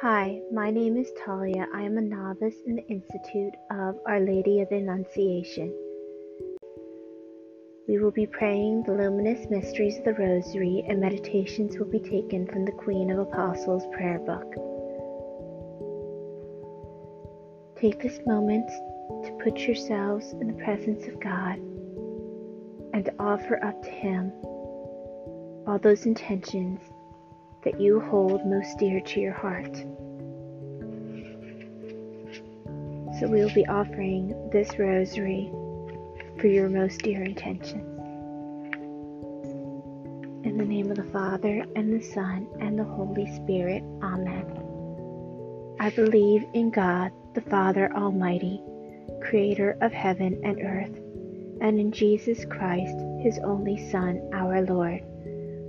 Hi, my name is Talia. I am a novice in the Institute of Our Lady of Annunciation. We will be praying the luminous mysteries of the Rosary, and meditations will be taken from the Queen of Apostles prayer book. Take this moment to put yourselves in the presence of God and offer up to Him all those intentions that you hold most dear to your heart. So we will be offering this rosary for your most dear intentions. In the name of the Father, and the Son, and the Holy Spirit. Amen. I believe in God, the Father Almighty, creator of heaven and earth, and in Jesus Christ, his only Son, our Lord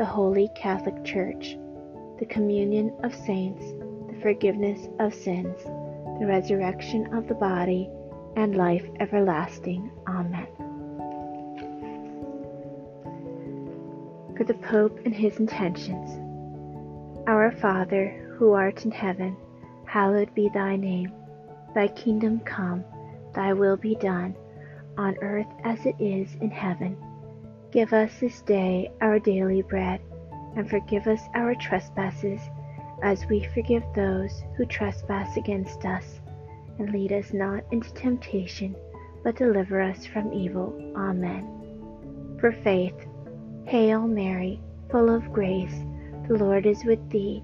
the Holy Catholic Church, the communion of saints, the forgiveness of sins, the resurrection of the body, and life everlasting. Amen. For the Pope and his intentions. Our Father, who art in heaven, hallowed be thy name. Thy kingdom come, thy will be done, on earth as it is in heaven. Give us this day our daily bread, and forgive us our trespasses, as we forgive those who trespass against us. And lead us not into temptation, but deliver us from evil. Amen. For faith, Hail Mary, full of grace, the Lord is with thee.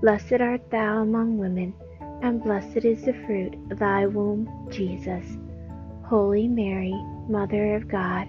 Blessed art thou among women, and blessed is the fruit of thy womb, Jesus. Holy Mary, Mother of God,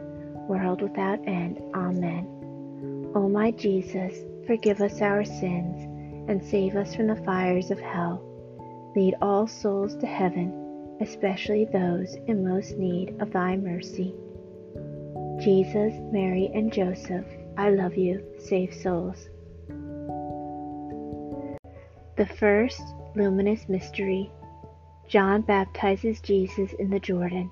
world without end. Amen. O my Jesus, forgive us our sins and save us from the fires of hell. Lead all souls to heaven, especially those in most need of thy mercy. Jesus, Mary, and Joseph, I love you, save souls. The first luminous mystery John baptizes Jesus in the Jordan.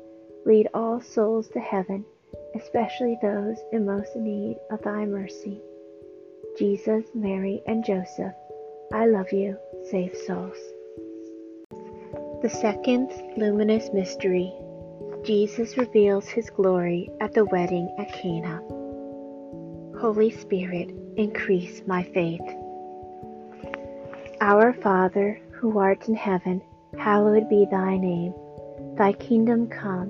Lead all souls to heaven, especially those in most need of thy mercy. Jesus, Mary, and Joseph, I love you, save souls. The second luminous mystery Jesus reveals his glory at the wedding at Cana. Holy Spirit, increase my faith. Our Father, who art in heaven, hallowed be thy name. Thy kingdom come,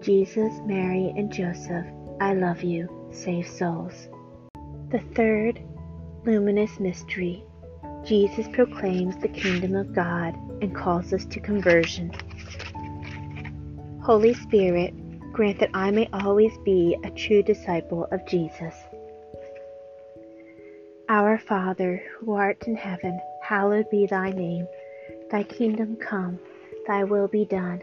Jesus, Mary, and Joseph, I love you, save souls. The third luminous mystery Jesus proclaims the kingdom of God and calls us to conversion. Holy Spirit, grant that I may always be a true disciple of Jesus. Our Father, who art in heaven, hallowed be thy name. Thy kingdom come, thy will be done,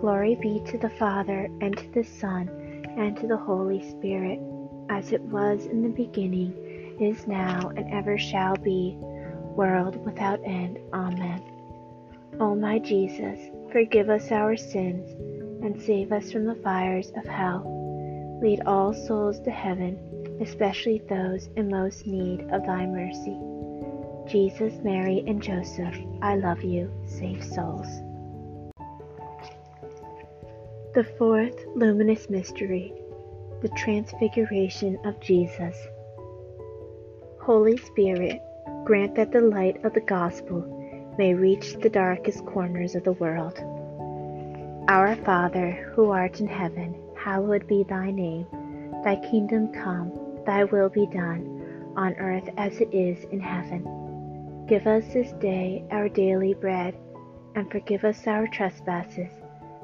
Glory be to the Father, and to the Son, and to the Holy Spirit, as it was in the beginning, is now, and ever shall be, world without end. Amen. O my Jesus, forgive us our sins, and save us from the fires of hell. Lead all souls to heaven especially those in most need of thy mercy. Jesus, Mary, and Joseph, I love you, save souls. The fourth luminous mystery, the Transfiguration of Jesus. Holy Spirit, grant that the light of the gospel may reach the darkest corners of the world. Our Father, who art in heaven, hallowed be thy name. Thy kingdom come Thy will be done, on earth as it is in heaven. Give us this day our daily bread, and forgive us our trespasses,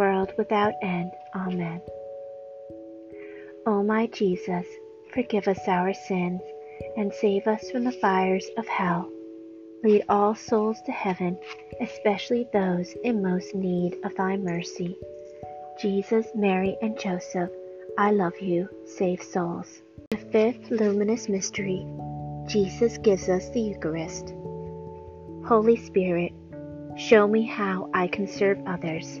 world without end. Amen. O my Jesus, forgive us our sins, and save us from the fires of hell. Lead all souls to heaven, especially those in most need of thy mercy. Jesus, Mary, and Joseph, I love you, save souls. The fifth luminous mystery, Jesus gives us the Eucharist. Holy Spirit, show me how I can serve others.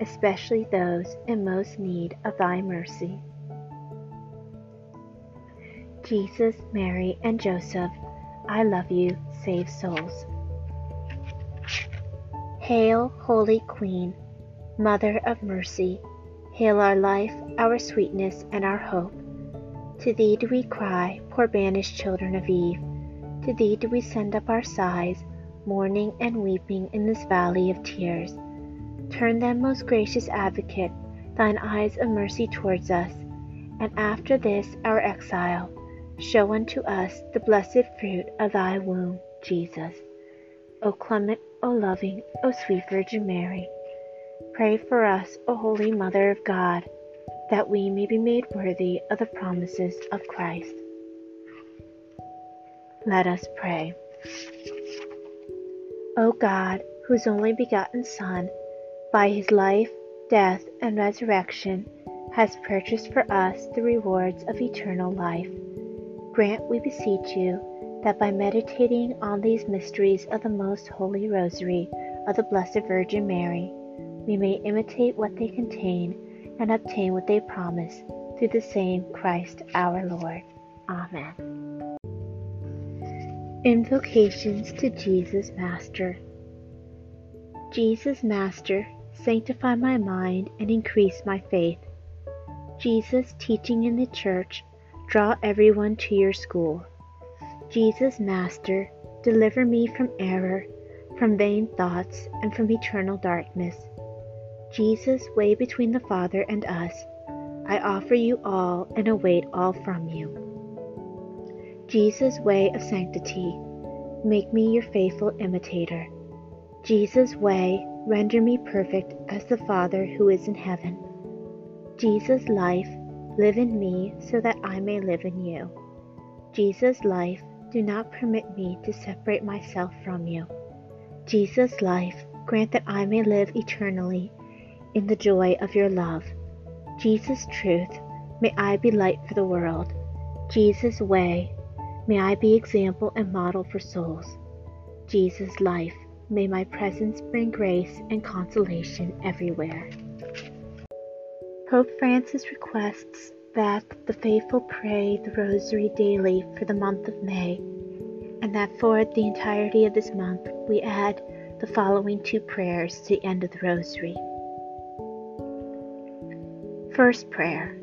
especially those in most need of thy mercy. Jesus, Mary, and Joseph, I love you, save souls. Hail, Holy Queen, Mother of Mercy, hail our life, our sweetness, and our hope. To thee do we cry, poor banished children of Eve. To thee do we send up our sighs, mourning and weeping in this valley of tears. Turn then, most gracious Advocate, thine eyes of mercy towards us, and after this our exile, Show unto us the blessed fruit of thy womb, Jesus. O clement, O loving, O sweet Virgin Mary, pray for us, O Holy Mother of God, that we may be made worthy of the promises of Christ. Let us pray. O God, whose only begotten Son, by his life, death, and resurrection, has purchased for us the rewards of eternal life Grant, we beseech you, that by meditating on these mysteries of the most holy Rosary of the Blessed Virgin Mary, we may imitate what they contain and obtain what they promise through the same Christ our Lord. Amen. Invocations to Jesus Master. Jesus Master, sanctify my mind and increase my faith. Jesus, teaching in the Church, Draw everyone to your school. Jesus, Master, deliver me from error, from vain thoughts, and from eternal darkness. Jesus, way between the Father and us, I offer you all and await all from you. Jesus, way of sanctity, make me your faithful imitator. Jesus' way, render me perfect as the Father who is in heaven. Jesus' life, Live in me so that I may live in you. Jesus' life, do not permit me to separate myself from you. Jesus' life, grant that I may live eternally in the joy of your love. Jesus' truth, may I be light for the world. Jesus' way, may I be example and model for souls. Jesus' life, may my presence bring grace and consolation everywhere. Pope Francis requests that the faithful pray the Rosary daily for the month of May, and that for the entirety of this month we add the following two prayers to the end of the Rosary. First prayer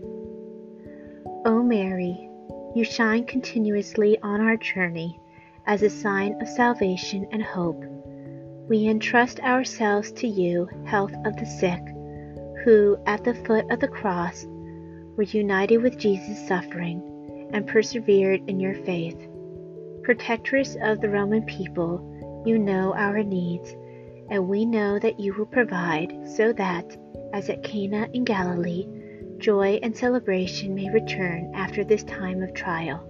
O Mary, you shine continuously on our journey as a sign of salvation and hope. We entrust ourselves to you, health of the sick who, at the foot of the cross, were united with Jesus' suffering and persevered in your faith. Protectress of the Roman people, you know our needs, and we know that you will provide so that, as at Cana in Galilee, joy and celebration may return after this time of trial.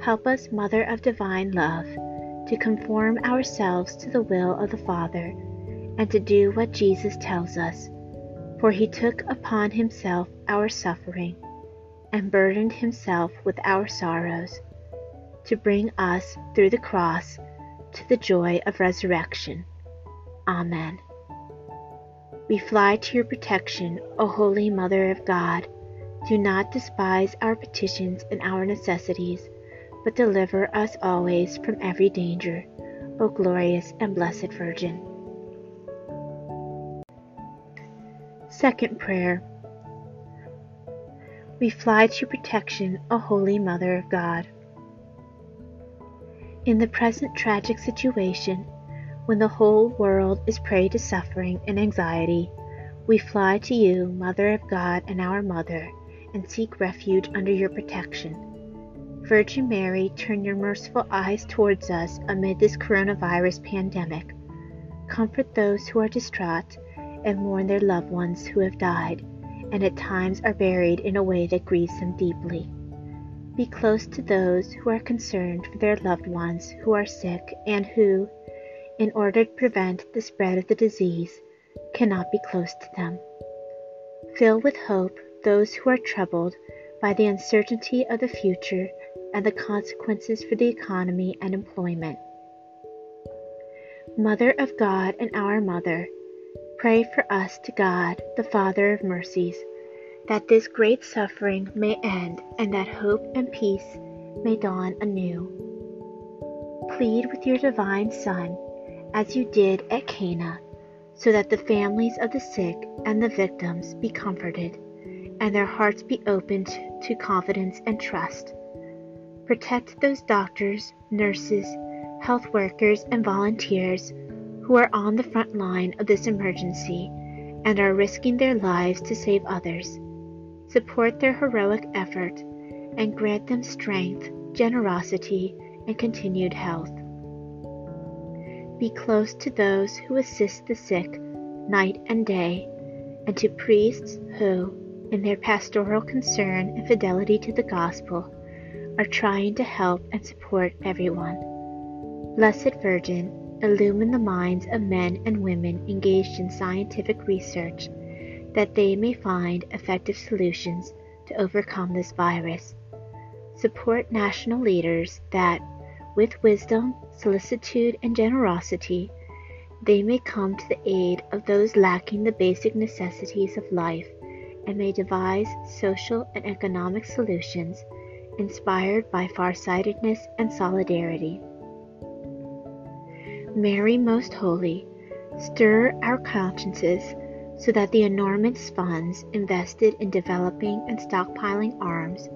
Help us, Mother of Divine Love, to conform ourselves to the will of the Father and to do what Jesus tells us for he took upon himself our suffering and burdened himself with our sorrows to bring us through the cross to the joy of resurrection. Amen. We fly to your protection, O Holy Mother of God. Do not despise our petitions and our necessities, but deliver us always from every danger, O glorious and blessed Virgin. Second prayer. We fly to your protection, O Holy Mother of God. In the present tragic situation, when the whole world is prey to suffering and anxiety, we fly to you, Mother of God and our Mother, and seek refuge under your protection. Virgin Mary, turn your merciful eyes towards us amid this coronavirus pandemic. Comfort those who are distraught and mourn their loved ones who have died, and at times are buried in a way that grieves them deeply. Be close to those who are concerned for their loved ones who are sick and who, in order to prevent the spread of the disease, cannot be close to them. Fill with hope those who are troubled by the uncertainty of the future and the consequences for the economy and employment. Mother of God and our Mother, Pray for us to God, the Father of mercies, that this great suffering may end and that hope and peace may dawn anew. Plead with your divine Son, as you did at Cana, so that the families of the sick and the victims be comforted, and their hearts be opened to confidence and trust. Protect those doctors, nurses, health workers, and volunteers who are on the front line of this emergency and are risking their lives to save others. Support their heroic effort and grant them strength, generosity, and continued health. Be close to those who assist the sick night and day, and to priests who, in their pastoral concern and fidelity to the gospel, are trying to help and support everyone. Blessed Virgin, illumine the minds of men and women engaged in scientific research that they may find effective solutions to overcome this virus. Support national leaders that, with wisdom, solicitude, and generosity, they may come to the aid of those lacking the basic necessities of life and may devise social and economic solutions inspired by farsightedness and solidarity. Mary Most Holy, stir our consciences so that the enormous funds invested in developing and stockpiling arms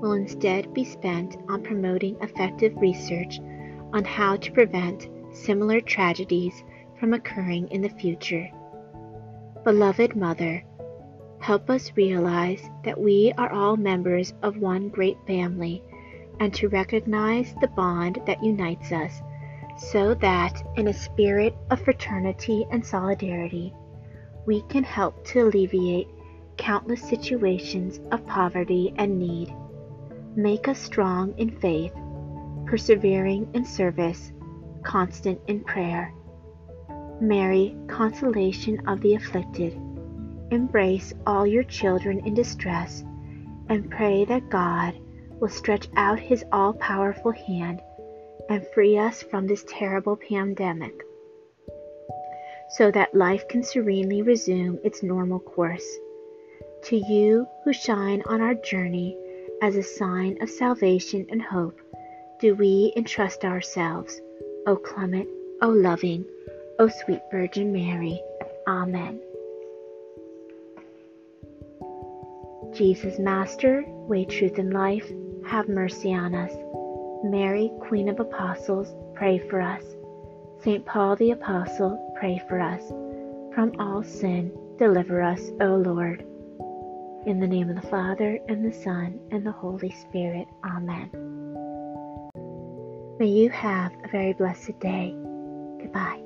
will instead be spent on promoting effective research on how to prevent similar tragedies from occurring in the future. Beloved Mother, help us realize that we are all members of one great family and to recognize the bond that unites us so that, in a spirit of fraternity and solidarity, we can help to alleviate countless situations of poverty and need. Make us strong in faith, persevering in service, constant in prayer. Mary, consolation of the afflicted, embrace all your children in distress and pray that God will stretch out his all powerful hand and free us from this terrible pandemic so that life can serenely resume its normal course. To you who shine on our journey as a sign of salvation and hope, do we entrust ourselves, O clement, O loving, O sweet Virgin Mary. Amen. Jesus, Master, way, truth, and life, have mercy on us. Mary, Queen of Apostles, pray for us. St. Paul the Apostle, pray for us. From all sin, deliver us, O Lord. In the name of the Father, and the Son, and the Holy Spirit. Amen. May you have a very blessed day. Goodbye.